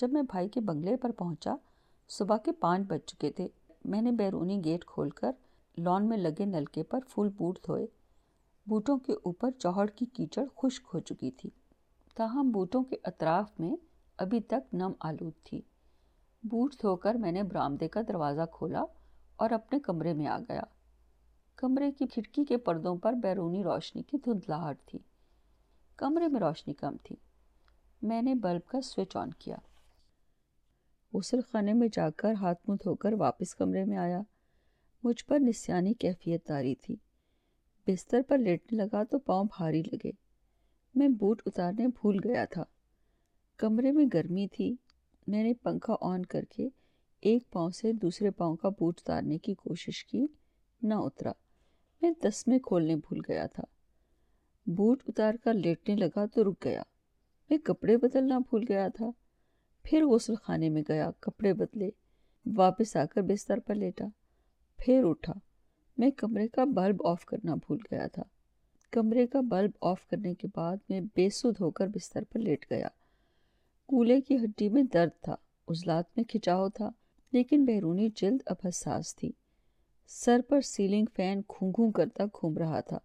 جب میں بھائی کے بنگلے پر پہنچا، صبح کے پانچ بج چکے تھے۔ میں نے بیرونی گیٹ کھول کر لان میں لگے نلکے پر فل بوٹ دھوئے۔ بوٹوں کے اوپر چوہڑ کی کیچڑ خشک ہو چکی تھی۔ تاہم، بوٹوں کے اطراف میں ابھی تک نم آلود تھی۔ بوٹ دھو کر میں نے برامدے کا دروازہ کھولا اور اپنے کمرے میں آ گیا۔ کمرے کی کھڑکی کے پردوں پر بیرونی روشنی کی دھندلاہٹ تھی۔ کمرے میں روشنی کم تھی۔ میں نے بلب کا سوئچ آن کیا۔ غسل خانے میں جا کر ہاتھ منہ دھو کر واپس کمرے میں آیا۔ مجھ پر نسیانی کیفیت تاری تھی۔ بستر پر لیٹنے لگا تو پاؤں بھاری لگے۔ میں بوٹ اتارنے بھول گیا تھا۔ کمرے میں گرمی تھی۔ میں نے پنکھا آن کر کے ایک پاؤں سے دوسرے پاؤں کا بوٹ اتارنے کی کوشش کی۔ نہ اترا۔ میں تسمے کھولنے بھول گیا تھا۔ بوٹ اتار کر لیٹنے لگا تو رک گیا۔ میں کپڑے بدلنا بھول گیا تھا۔ پھر غسل خانے میں گیا، کپڑے بدلے، واپس آ کر بستر پر لیٹا۔ پھر اٹھا۔ میں کمرے کا بلب آف کرنا بھول گیا تھا۔ کمرے کا بلب آف کرنے کے بعد میں بے سود ہو کر بستر پر لیٹ گیا۔ کولے کی ہڈی میں درد تھا عزلات میں کھچاؤ تھا، لیکن بیرونی جلد اب حساس تھی۔ سر پر سیلنگ فین گھوں گھوں کرتا گھوم رہا تھا،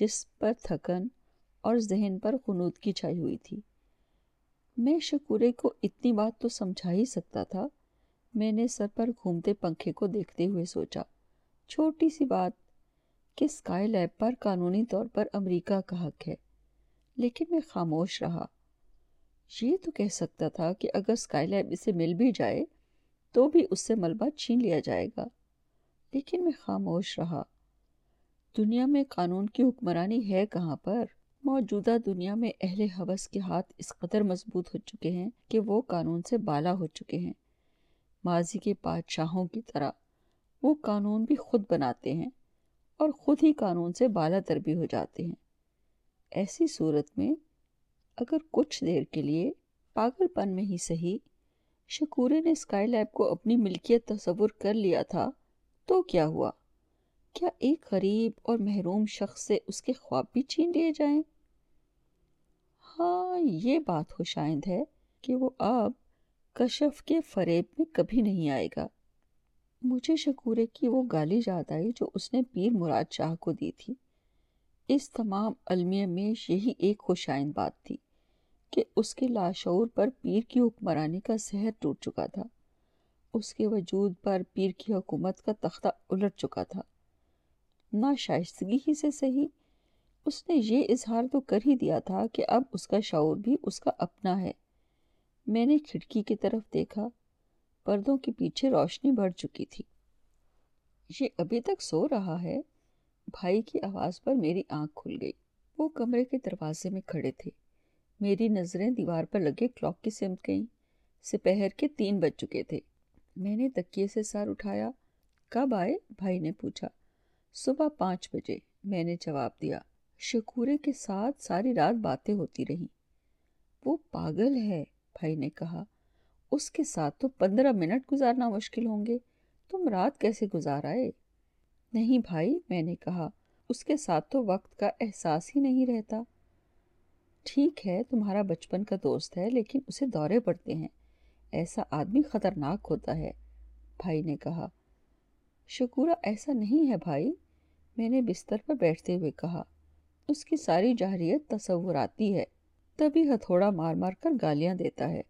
جس پر تھکن اور ذہن پر خنود کی چھائی ہوئی تھی۔ میں شکورے کو اتنی بات تو سمجھا ہی سکتا تھا۔ میں نے سر پر گھومتے پنکھے کو دیکھتے ہوئے سوچا، چھوٹی سی بات کہ اسکائی لیب پر قانونی طور پر امریکہ کا حق ہے، لیکن میں خاموش رہا۔ یہ تو کہہ سکتا تھا کہ اگر اسکائی لیب اسے مل بھی جائے تو بھی اس سے ملبہ چھین لیا جائے گا۔ لیکن میں خاموش رہا۔ دنیا میں قانون کی حکمرانی ہے کہاں پر؟ موجودہ دنیا میں اہل حوث کے ہاتھ اس قدر مضبوط ہو چکے ہیں کہ وہ قانون سے بالا ہو چکے ہیں۔ ماضی کے بادشاہوں کی طرح وہ قانون بھی خود بناتے ہیں اور خود ہی قانون سے بالا تر بھی ہو جاتے ہیں۔ ایسی صورت میں اگر کچھ دیر کے لیے پاگل پن میں ہی صحیح شکورے نے اسکائی لیب کو اپنی ملکیت تصور کر لیا تھا تو کیا ہوا؟ کیا ایک غریب اور محروم شخص سے اس کے خواب بھی چھین لیے جائیں؟ ہاں یہ بات خوشائند ہے کہ وہ اب کشف کے فریب میں کبھی نہیں آئے گا۔ مجھے شکورے کی وہ گالی یاد آئی جو اس نے پیر مراد شاہ کو دی تھی۔ اس تمام المیہ میں یہی ایک خوشائند بات تھی کہ اس کے لاشعور پر پیر کی حکمرانی کا زہر ٹوٹ چکا تھا۔ اس کے وجود پر پیر کی حکومت کا تختہ الٹ چکا تھا۔ نا شائستگی ہی سے صحیح اس نے یہ اظہار تو کر ہی دیا تھا کہ اب اس کا شعور بھی اس کا اپنا ہے۔ میں نے کھڑکی کی طرف دیکھا، پردوں کے پیچھے روشنی بڑھ چکی تھی۔ یہ ابھی تک سو رہا ہے۔ بھائی کی آواز پر میری آنکھ کھل گئی۔ وہ کمرے کے دروازے میں کھڑے تھے۔ میری نظریں دیوار پر لگے کلاک کی سمت گئیں۔ سپہر کے تین بج چکے تھے۔ میں نے تکیے سے سر اٹھایا۔ کب آئے؟ بھائی نے پوچھا۔ صبح پانچ بجے۔ میں نے جواب دیا۔ شکورے کے ساتھ ساری رات باتیں ہوتی رہیں وہ پاگل ہے، بھائی نے کہا۔ اس کے ساتھ تو پندرہ منٹ گزارنا مشکل ہوں گے۔ تم رات کیسے گزار آئے؟ نہیں بھائی، میں نے کہا۔ اس کے ساتھ تو وقت کا احساس ہی نہیں رہتا۔ ٹھیک ہے، تمہارا بچپن کا دوست ہے، لیکن اسے دورے پڑتے ہیں۔ ایسا آدمی خطرناک ہوتا ہے، بھائی نے کہا۔ شکورہ ایسا نہیں ہے بھائی، میں نے بستر پر بیٹھتے ہوئے کہا۔ اس کی ساری جہریت تصوراتی ہے۔ تبھی ہتھوڑا مار مار کر گالیاں دیتا ہے۔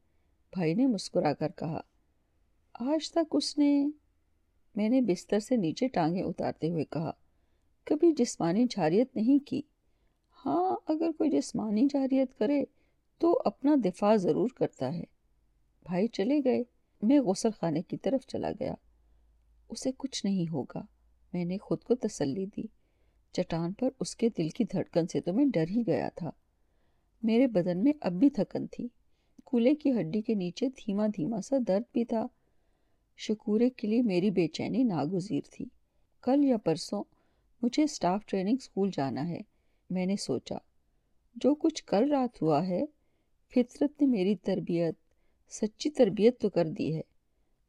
بھائی نے مسکرا کر کہا، آج تک اس نے، میں نے بستر سے نیچے ٹانگیں اتارتے ہوئے کہا، کبھی جسمانی جہریت نہیں کی۔ ہاں اگر کوئی جسمانی جہریت کرے تو اپنا دفاع ضرور کرتا ہے۔ بھائی چلے گئے۔ میں غسل خانے کی طرف چلا گیا۔ اسے کچھ نہیں ہوگا۔ میں نے خود کو تسلی دی۔ چٹان پر اس کے دل کی دھڑکن سے تو میں ڈر ہی گیا تھا۔ میرے بدن میں اب بھی تھکن تھی۔ کولے کی ہڈی کے نیچے دھیما دھیما سا درد بھی تھا۔ شکورے کے لیے میری بے چینی ناگزیر تھی۔ کل یا پرسوں مجھے سٹاف ٹریننگ سکول جانا ہے۔ میں نے سوچا، جو کچھ کل رات ہوا ہے، فطرت نے میری تربیت، سچی تربیت تو کر دی ہے۔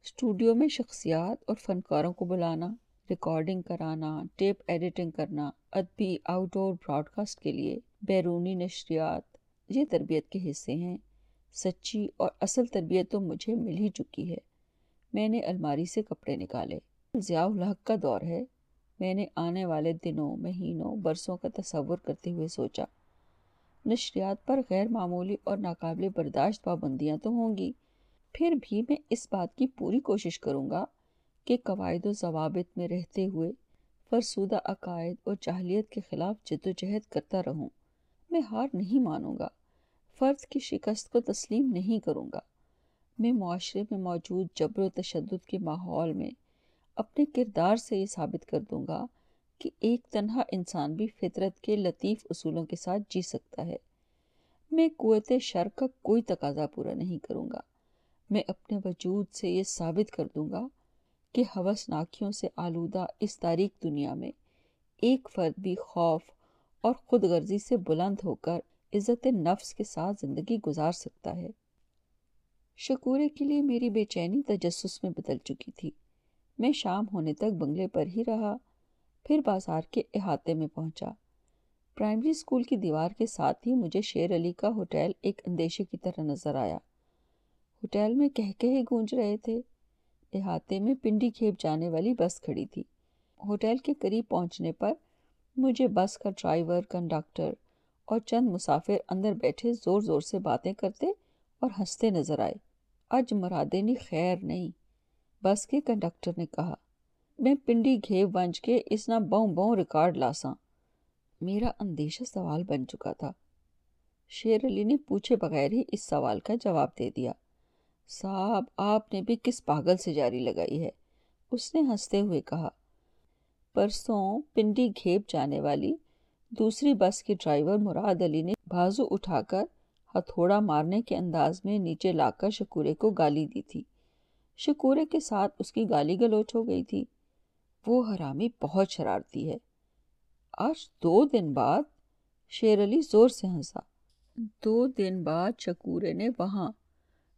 اسٹوڈیو میں شخصیات اور فنکاروں کو بلانا۔ ریکارڈنگ کرانا ٹیپ ایڈیٹنگ کرنا ادبی آؤٹ ڈور براڈ کاسٹ کے لیے بیرونی نشریات، یہ تربیت کے حصے ہیں۔ سچی اور اصل تربیت تو مجھے مل ہی چکی ہے۔ میں نے الماری سے کپڑے نکالے۔ ضیاء الحق کا دور ہے۔ میں نے آنے والے دنوں، مہینوں، برسوں کا تصور کرتے ہوئے سوچا، نشریات پر غیر معمولی اور ناقابل برداشت پابندیاں تو ہوں گی۔ پھر بھی میں اس بات کی پوری کوشش کروں گا کہ قواعد و ضوابط میں رہتے ہوئے فرسودہ عقائد اور جاہلیت کے خلاف جد و جہد کرتا رہوں۔ میں ہار نہیں مانوں گا۔ فرد کی شکست کو تسلیم نہیں کروں گا۔ میں معاشرے میں موجود جبر و تشدد کے ماحول میں اپنے کردار سے یہ ثابت کر دوں گا کہ ایک تنہا انسان بھی فطرت کے لطیف اصولوں کے ساتھ جی سکتا ہے۔ میں قوت شر کا کوئی تقاضا پورا نہیں کروں گا۔ میں اپنے وجود سے یہ ثابت کر دوں گا کہ حوث ناکیوں سے آلودہ اس تاریخ دنیا میں ایک فرد بھی خوف اور خود غرضی سے بلند ہو کر عزت نفس کے ساتھ زندگی گزار سکتا ہے۔ شکورے کے لیے میری بے چینی تجسس میں بدل چکی تھی۔ میں شام ہونے تک بنگلے پر ہی رہا، پھر بازار کے احاطے میں پہنچا۔ پرائمری اسکول کی دیوار کے ساتھ ہی مجھے شیر علی کا ہوٹل ایک اندیشے کی طرح نظر آیا۔ ہوٹل میں کہہ کہے گونج رہے تھے۔ احاطے میں پنڈی کھیپ جانے والی بس کھڑی تھی۔ ہوٹل کے قریب پہنچنے پر مجھے بس کا ڈرائیور، کنڈکٹر اور چند مسافر اندر بیٹھے زور زور سے باتیں کرتے اور ہنستے نظر آئے۔ اج مرادینی خیر نہیں۔ بس کے کنڈکٹر نے کہا، میں پنڈی گھیب ونج کے اس نہ بہوں بہوں ریکارڈ لاساں۔ میرا اندیشہ سوال بن چکا تھا۔ شیر علی نے پوچھے بغیر ہی اس سوال کا جواب دے دیا۔ صاحب، آپ نے بھی کس پاگل سے جاری لگائی ہے؟ اس نے ہنستے ہوئے کہا، پرسوں پنڈی گھیپ جانے والی دوسری بس کے ڈرائیور مراد علی نے بازو اٹھا کر ہتھوڑا مارنے کے انداز میں نیچے لا کر شکورے کو گالی دی تھی۔ شکورے کے ساتھ اس کی گالی گلوچ ہو گئی تھی۔ وہ حرامی بہت شرارتی ہے۔ آج دو دن بعد شیر علی زور سے ہنسا۔ دو دن بعد شکورے نے وہاں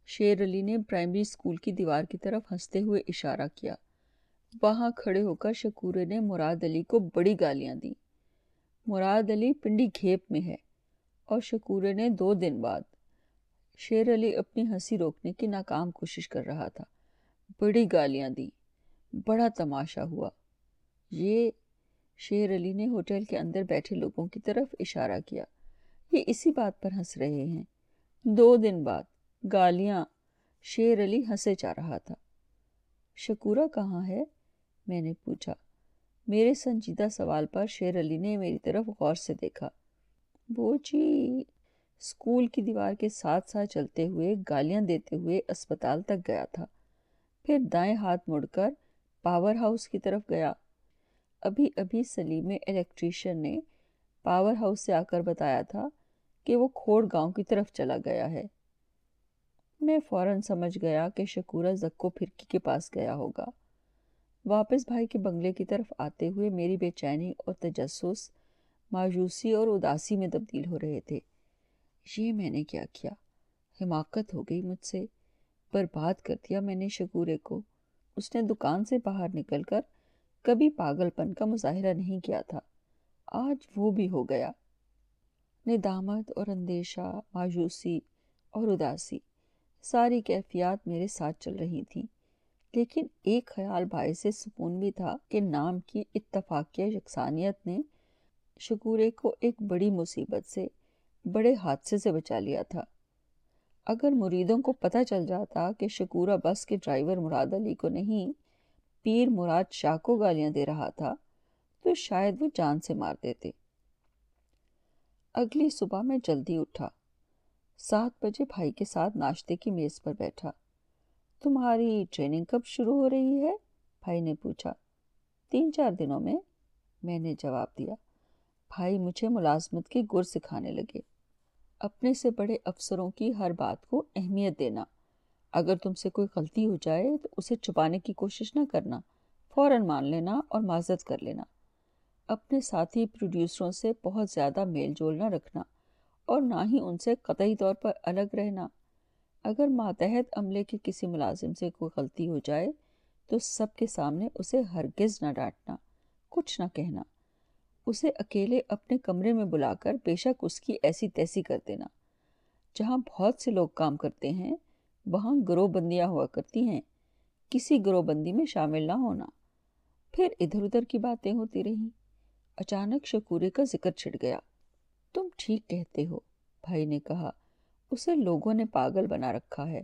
شیر علی نے پرائمری اسکول کی دیوار کی طرف ہنستے ہوئے اشارہ کیا۔ وہاں کھڑے ہو کر شکورے نے مراد علی کو بڑی گالیاں دی مراد علی پنڈی گھیپ میں ہے اور شکورے نے دو دن بعد شیر علی اپنی ہنسی روکنے کی ناکام کوشش کر رہا تھا۔ بڑی گالیاں دی بڑا تماشا ہوا۔ یہ شیر علی نے ہوٹل کے اندر بیٹھے لوگوں کی طرف اشارہ کیا۔ یہ اسی بات پر ہنس رہے ہیں۔ دو دن بعد گالیاں شیر علی ہنسے جا رہا تھا۔ شکورہ کہاں ہے؟ میں نے پوچھا۔ میرے سنجیدہ سوال پر شیر علی نے میری طرف غور سے دیکھا۔ وہ جی اسکول کی دیوار کے ساتھ ساتھ چلتے ہوئے گالیاں دیتے ہوئے اسپتال تک گیا تھا۔ پھر دائیں ہاتھ مڑ کر پاور ہاؤس کی طرف گیا۔ ابھی ابھی سلیم الیکٹریشین نے پاور ہاؤس سے آ کر بتایا تھا کہ وہ کھوڑ گاؤں کی طرف چلا گیا ہے۔ میں فوراً سمجھ گیا کہ شکورہ زکو پھرکی کے پاس گیا ہوگا۔ واپس بھائی کے بنگلے کی طرف آتے ہوئے میری بے چینی اور تجسس، مایوسی اور اداسی میں تبدیل ہو رہے تھے۔ یہ میں نے کیا کیا؟ حماقت ہو گئی مجھ سے۔ برباد کر دیا میں نے شکورے کو۔ اس نے دکان سے باہر نکل کر کبھی پاگل پن کا مظاہرہ نہیں کیا تھا۔ آج وہ بھی ہو گیا۔ ندامت اور اندیشہ، مایوسی اور اداسی۔ ساری کیفیات میرے ساتھ چل رہی تھیں۔ لیکن ایک خیال بھائی سے سکون بھی تھا کہ نام کی اتفاقیہ یکسانیت نے شکورے کو ایک بڑی مصیبت سے، بڑے حادثے سے بچا لیا تھا۔ اگر مریدوں کو پتہ چل جاتا کہ شکورہ بس کے ڈرائیور مراد علی کو نہیں، پیر مراد شاہ کو گالیاں دے رہا تھا، تو شاید وہ جان سے مار دیتے۔ اگلی صبح میں جلدی اٹھا۔ سات بجے بھائی کے ساتھ ناشتے کی میز پر بیٹھا۔ تمہاری ٹریننگ کب شروع ہو رہی ہے؟ بھائی نے پوچھا۔ تین چار دنوں میں میں نے جواب دیا۔ بھائی مجھے ملازمت کی گر سکھانے لگے۔ اپنے سے بڑے افسروں کی ہر بات کو اہمیت دینا۔ اگر تم سے کوئی غلطی ہو جائے تو اسے چھپانے کی کوشش نہ کرنا۔ فوراً مان لینا اور معذرت کر لینا۔ اپنے ساتھی پروڈیوسروں سے بہت زیادہ میل جول نہ رکھنا۔ اور نہ ہی ان سے قطعی طور پر الگ رہنا۔ اگر ماتحت عملے کے کسی ملازم سے کوئی غلطی ہو جائے، تو سب کے سامنے اسے ہرگز نہ ڈانٹنا، کچھ نہ کہنا۔ اسے اکیلے اپنے کمرے میں بلا کر بے شک اس کی ایسی تیسی کر دینا۔ جہاں بہت سے لوگ کام کرتے ہیں، وہاں گروہ بندیاں ہوا کرتی ہیں۔ کسی گروہ بندی میں شامل نہ ہونا۔ پھر ادھر ادھر کی باتیں ہوتی رہیں۔ اچانک شکورے کا ذکر چھڑ گیا۔ ٹھیک کہتے ہو۔ بھائی نے کہا، اسے لوگوں نے پاگل بنا رکھا ہے۔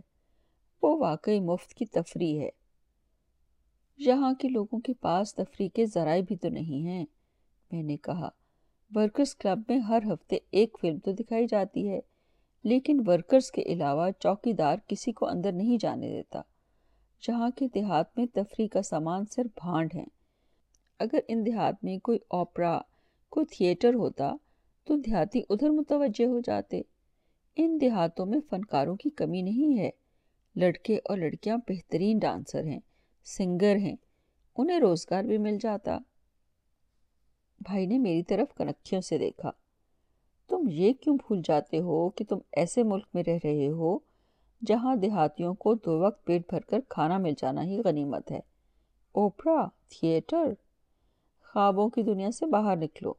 وہ واقعی مفت کی تفریح ہے۔ یہاں کے لوگوں کے پاس تفریح کے ذرائع بھی تو نہیں ہیں۔ میں نے کہا، ورکرز کلب میں ہر ہفتے ایک فلم تو دکھائی جاتی ہے، لیکن ورکرز کے علاوہ چوکی دار کسی کو اندر نہیں جانے دیتا۔ جہاں کے دیہات میں تفریح کا سامان صرف بھانڈ ہیں اگر ان دیہات میں کوئی اوپرا، کوئی تھیٹر ہوتا تو دیہاتی ادھر متوجہ ہو جاتے۔ ان دیہاتوں میں فنکاروں کی کمی نہیں ہے۔ لڑکے اور لڑکیاں بہترین ڈانسر ہیں، سنگر ہیں، انہیں روزگار بھی مل جاتا۔ بھائی نے میری طرف کنکھیوں سے دیکھا۔ تم یہ کیوں بھول جاتے ہو کہ تم ایسے ملک میں رہ رہے ہو جہاں دیہاتیوں کو دو وقت پیٹ بھر کر کھانا مل جانا ہی غنیمت ہے؟ Opera, theatre. خوابوں کی دنیا سے باہر نکلو۔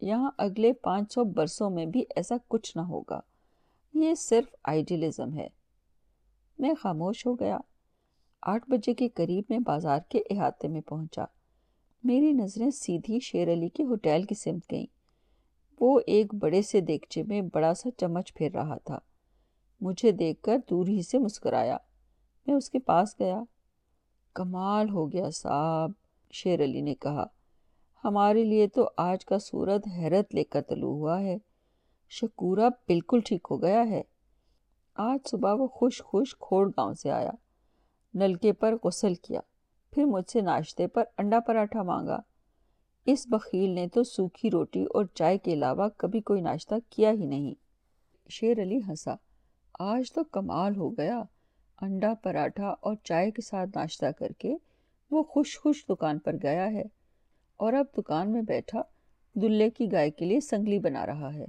یہاں اگلے پانچ سو برسوں میں بھی ایسا کچھ نہ ہوگا۔ یہ صرف آئیڈیلزم ہے۔ میں خاموش ہو گیا۔ آٹھ بجے کے قریب میں بازار کے احاطے میں پہنچا۔ میری نظریں سیدھی شیر علی کے ہوٹل کی سمت گئیں۔ وہ ایک بڑے سے دیگچے میں بڑا سا چمچ پھیر رہا تھا۔ مجھے دیکھ کر دور ہی سے مسکرایا۔ میں اس کے پاس گیا۔ کمال ہو گیا صاحب، شیر علی نے کہا۔ ہمارے لیے تو آج کا سورت حیرت لے کر طلوع ہوا ہے۔ شکورہ بالکل ٹھیک ہو گیا ہے۔ آج صبح وہ خوش خوش کھوڑ گاؤں سے آیا۔ نلکے پر غسل کیا۔ پھر مجھ سے ناشتے پر انڈا پراٹھا مانگا۔ اس بخیل نے تو سوکھی روٹی اور چائے کے علاوہ کبھی کوئی ناشتہ کیا ہی نہیں۔ شیر علی ہنسا۔ آج تو کمال ہو گیا۔ انڈا پراٹھا اور چائے کے ساتھ ناشتہ کر کے وہ خوش خوش دکان پر گیا ہے۔ اور اب دکان میں بیٹھا دلے کی گائے کے لیے سنگلی بنا رہا ہے۔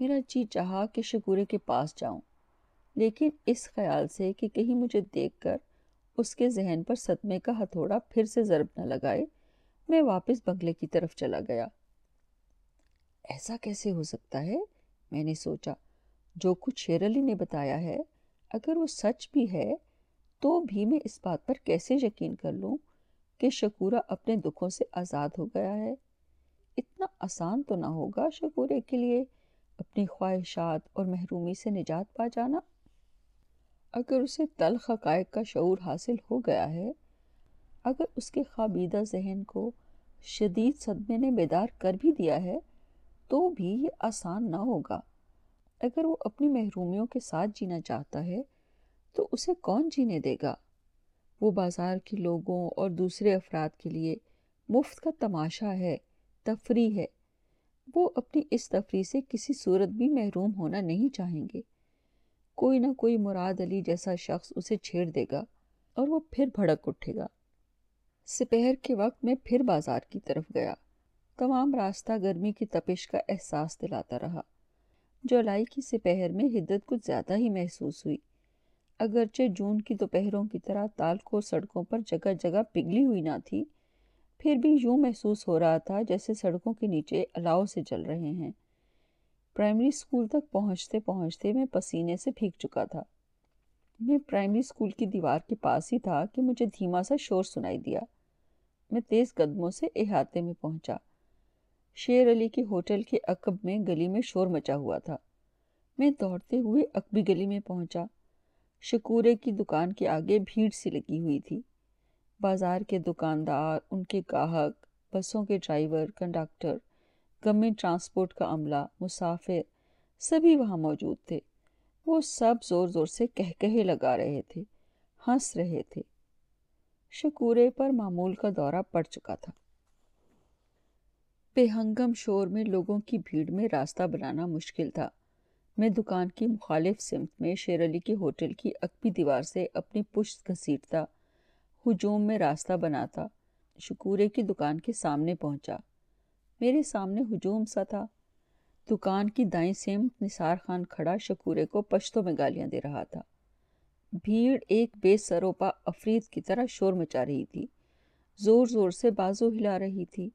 میرا جی چاہا کہ شکورے کے پاس جاؤں، لیکن اس خیال سے کہ کہیں مجھے دیکھ کر اس کے ذہن پر صدمے کا ہتھوڑا پھر سے ضرب نہ لگائے، میں واپس بنگلے کی طرف چلا گیا۔ ایسا کیسے ہو سکتا ہے؟ میں نے سوچا۔ جو کچھ شیر علی نے بتایا ہے، اگر وہ سچ بھی ہے، تو بھی میں اس بات پر کیسے یقین کر لوں؟ کہ شکورہ اپنے دکھوں سے آزاد ہو گیا ہے۔ اتنا آسان تو نہ ہوگا شکورے کے لیے اپنی خواہشات اور محرومی سے نجات پا جانا؟ اگر اسے تلخ حقائق کا شعور حاصل ہو گیا ہے، اگر اس کے خوابیدہ ذہن کو شدید صدمے نے بیدار کر بھی دیا ہے، تو بھی یہ آسان نہ ہوگا۔ اگر وہ اپنی محرومیوں کے ساتھ جینا چاہتا ہے، تو اسے کون جینے دے گا؟ وہ بازار کے لوگوں اور دوسرے افراد کے لیے مفت کا تماشا ہے، تفریح ہے۔ وہ اپنی اس تفریح سے کسی صورت بھی محروم ہونا نہیں چاہیں گے۔ کوئی نہ کوئی مراد علی جیسا شخص اسے چھیڑ دے گا اور وہ پھر بھڑک اٹھے گا۔ سپہر کے وقت میں پھر بازار کی طرف گیا۔ تمام راستہ گرمی کی تپش کا احساس دلاتا رہا۔ جولائی کی سپہر میں حدت کچھ زیادہ ہی محسوس ہوئی۔ اگرچہ جون کی دوپہروں کی طرح تالکو سڑکوں پر جگہ جگہ پگھلی ہوئی نہ تھی، پھر بھی یوں محسوس ہو رہا تھا جیسے سڑکوں کے نیچے الاؤ سے چل رہے ہیں۔ پرائمری اسکول تک پہنچتے پہنچتے میں پسینے سے پھیک چکا تھا۔ میں پرائمری اسکول کی دیوار کے پاس ہی تھا کہ مجھے دھیما سا شور سنائی دیا۔ میں تیز قدموں سے احاطے میں پہنچا۔ شیر علی کے ہوٹل کے عقب میں گلی میں شور مچا ہوا تھا۔ میں دوڑتے ہوئے عقبی گلی میں پہنچا۔ شکورے کی دکان کے آگے بھیڑ سی لگی ہوئی تھی۔ بازار کے دکاندار، ان کے گاہک، بسوں کے ڈرائیور، کنڈکٹر گورنمنٹ ٹرانسپورٹ کا عملہ، مسافر، سبھی وہاں موجود تھے۔ وہ سب زور زور سے کہہ کہے لگا رہے تھے، ہنس رہے تھے۔ شکورے پر معمول کا دورہ پڑ چکا تھا۔ بے ہنگم شور میں لوگوں کی بھیڑ میں راستہ بنانا مشکل تھا۔ میں دکان کی مخالف سمت میں شیر علی کے ہوٹل کی اکبی دیوار سے اپنی پشت گھسیٹتا، ہجوم میں راستہ بناتا، شکورے کی دکان کے سامنے پہنچا۔ میرے سامنے ہجوم سا تھا۔ دکان کی دائیں سمت نثار خان کھڑا شکورے کو پشتوں میں گالیاں دے رہا تھا۔ بھیڑ ایک بے سروپا افرید کی طرح شور مچا رہی تھی۔ زور زور سے بازو ہلا رہی تھی۔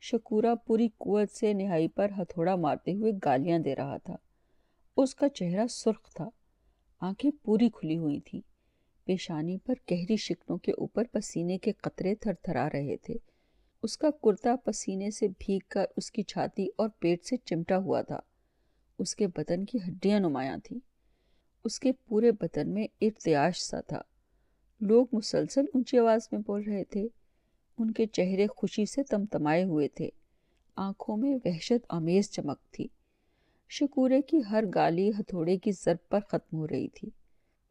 شکورہ پوری قوت سے نہائی پر ہتھوڑا مارتے ہوئے گالیاں دے رہا تھا۔ اس کا چہرہ سرخ تھا۔ آنکھیں پوری کھلی ہوئی تھیں۔ پیشانی پر گہری شکنوں کے اوپر پسینے کے قطرے تھر تھرا رہے تھے۔ اس کا کرتا پسینے سے بھیگ کر اس کی چھاتی اور پیٹ سے چمٹا ہوا تھا۔ اس کے بدن کی ہڈیاں نمایاں تھیں۔ اس کے پورے بدن میں ارتیاش سا تھا۔ لوگ مسلسل اونچی آواز میں بول رہے تھے۔ ان کے چہرے خوشی سے تمتمائے ہوئے تھے۔ آنکھوں میں وحشت آمیز چمک تھی۔ شکورے کی ہر گالی ہتھوڑے کی ضرب پر ختم ہو رہی تھی۔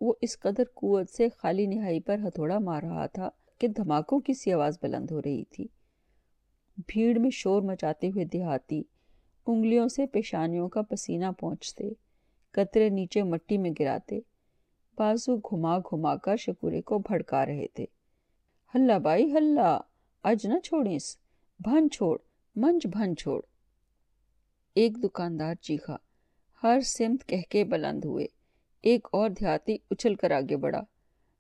وہ اس قدر قوت سے خالی نہائی پر ہتھوڑا مار رہا تھا کہ دھماکوں کی سی آواز بلند ہو رہی تھی۔ بھیڑ میں شور مچاتے ہوئے دیہاتی انگلیوں سے پیشانیوں کا پسینہ پہنچتے قطرے نیچے مٹی میں گراتے، بازو گھما گھما کر شکورے کو بھڑکا رہے تھے۔ ہلا بائی ہلا اج نہ چھوڑیس، بھن چھوڑ، منج بھن چھوڑ۔ ایک دکاندار چیخا۔ ہر سمت کہہ کے بلند ہوئے۔ ایک اور دیہاتی اچھل کر آگے بڑھا۔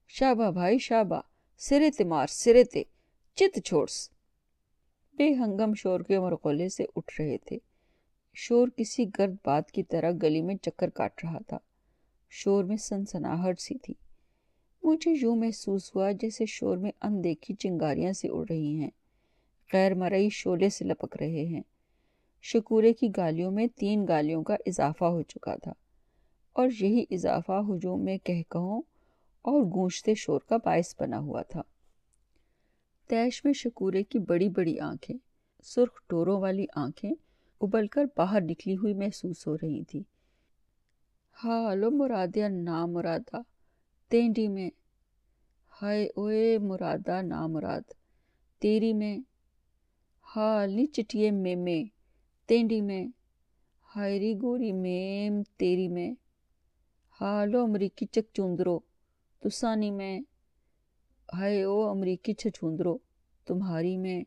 شابہ بھائی، شابہ، سرے تے مار، سرے تے، چت چھوڑس۔ بے ہنگم شور کے مرغولے سے اٹھ رہے تھے۔ شور کسی گرد بات کی طرح گلی میں چکر کاٹ رہا تھا۔ شور میں سنسناہٹ سی تھی۔ مجھے یوں محسوس ہوا جیسے شور میں اندیکھی چنگاریاں سے اڑ رہی ہیں۔ غیر مرئی شولے سے لپک رہے ہیں۔ شکورے کی گالیوں میں تین گالیوں کا اضافہ ہو چکا تھا۔ اور یہی اضافہ ہجوم میں کہہ کہوں اور گونجتے شور کا باعث بنا ہوا تھا۔ تیش میں شکورے کی بڑی بڑی آنکھیں، سرخ ٹوروں والی آنکھیں ابل کر باہر نکلی ہوئی محسوس ہو رہی تھی۔ ہالو مرادیا نا مرادا تینڈی میں۔ ہائے اوے مرادا نا مراد تیری میں۔ ہال نی چٹیے میں میں۔ تینڈی میں، ہائری گوری میم تیری میں، ہالو امریکی چک چوندرو تسانی میں، ہائے او امریکی چھچوندرو تمہاری میں۔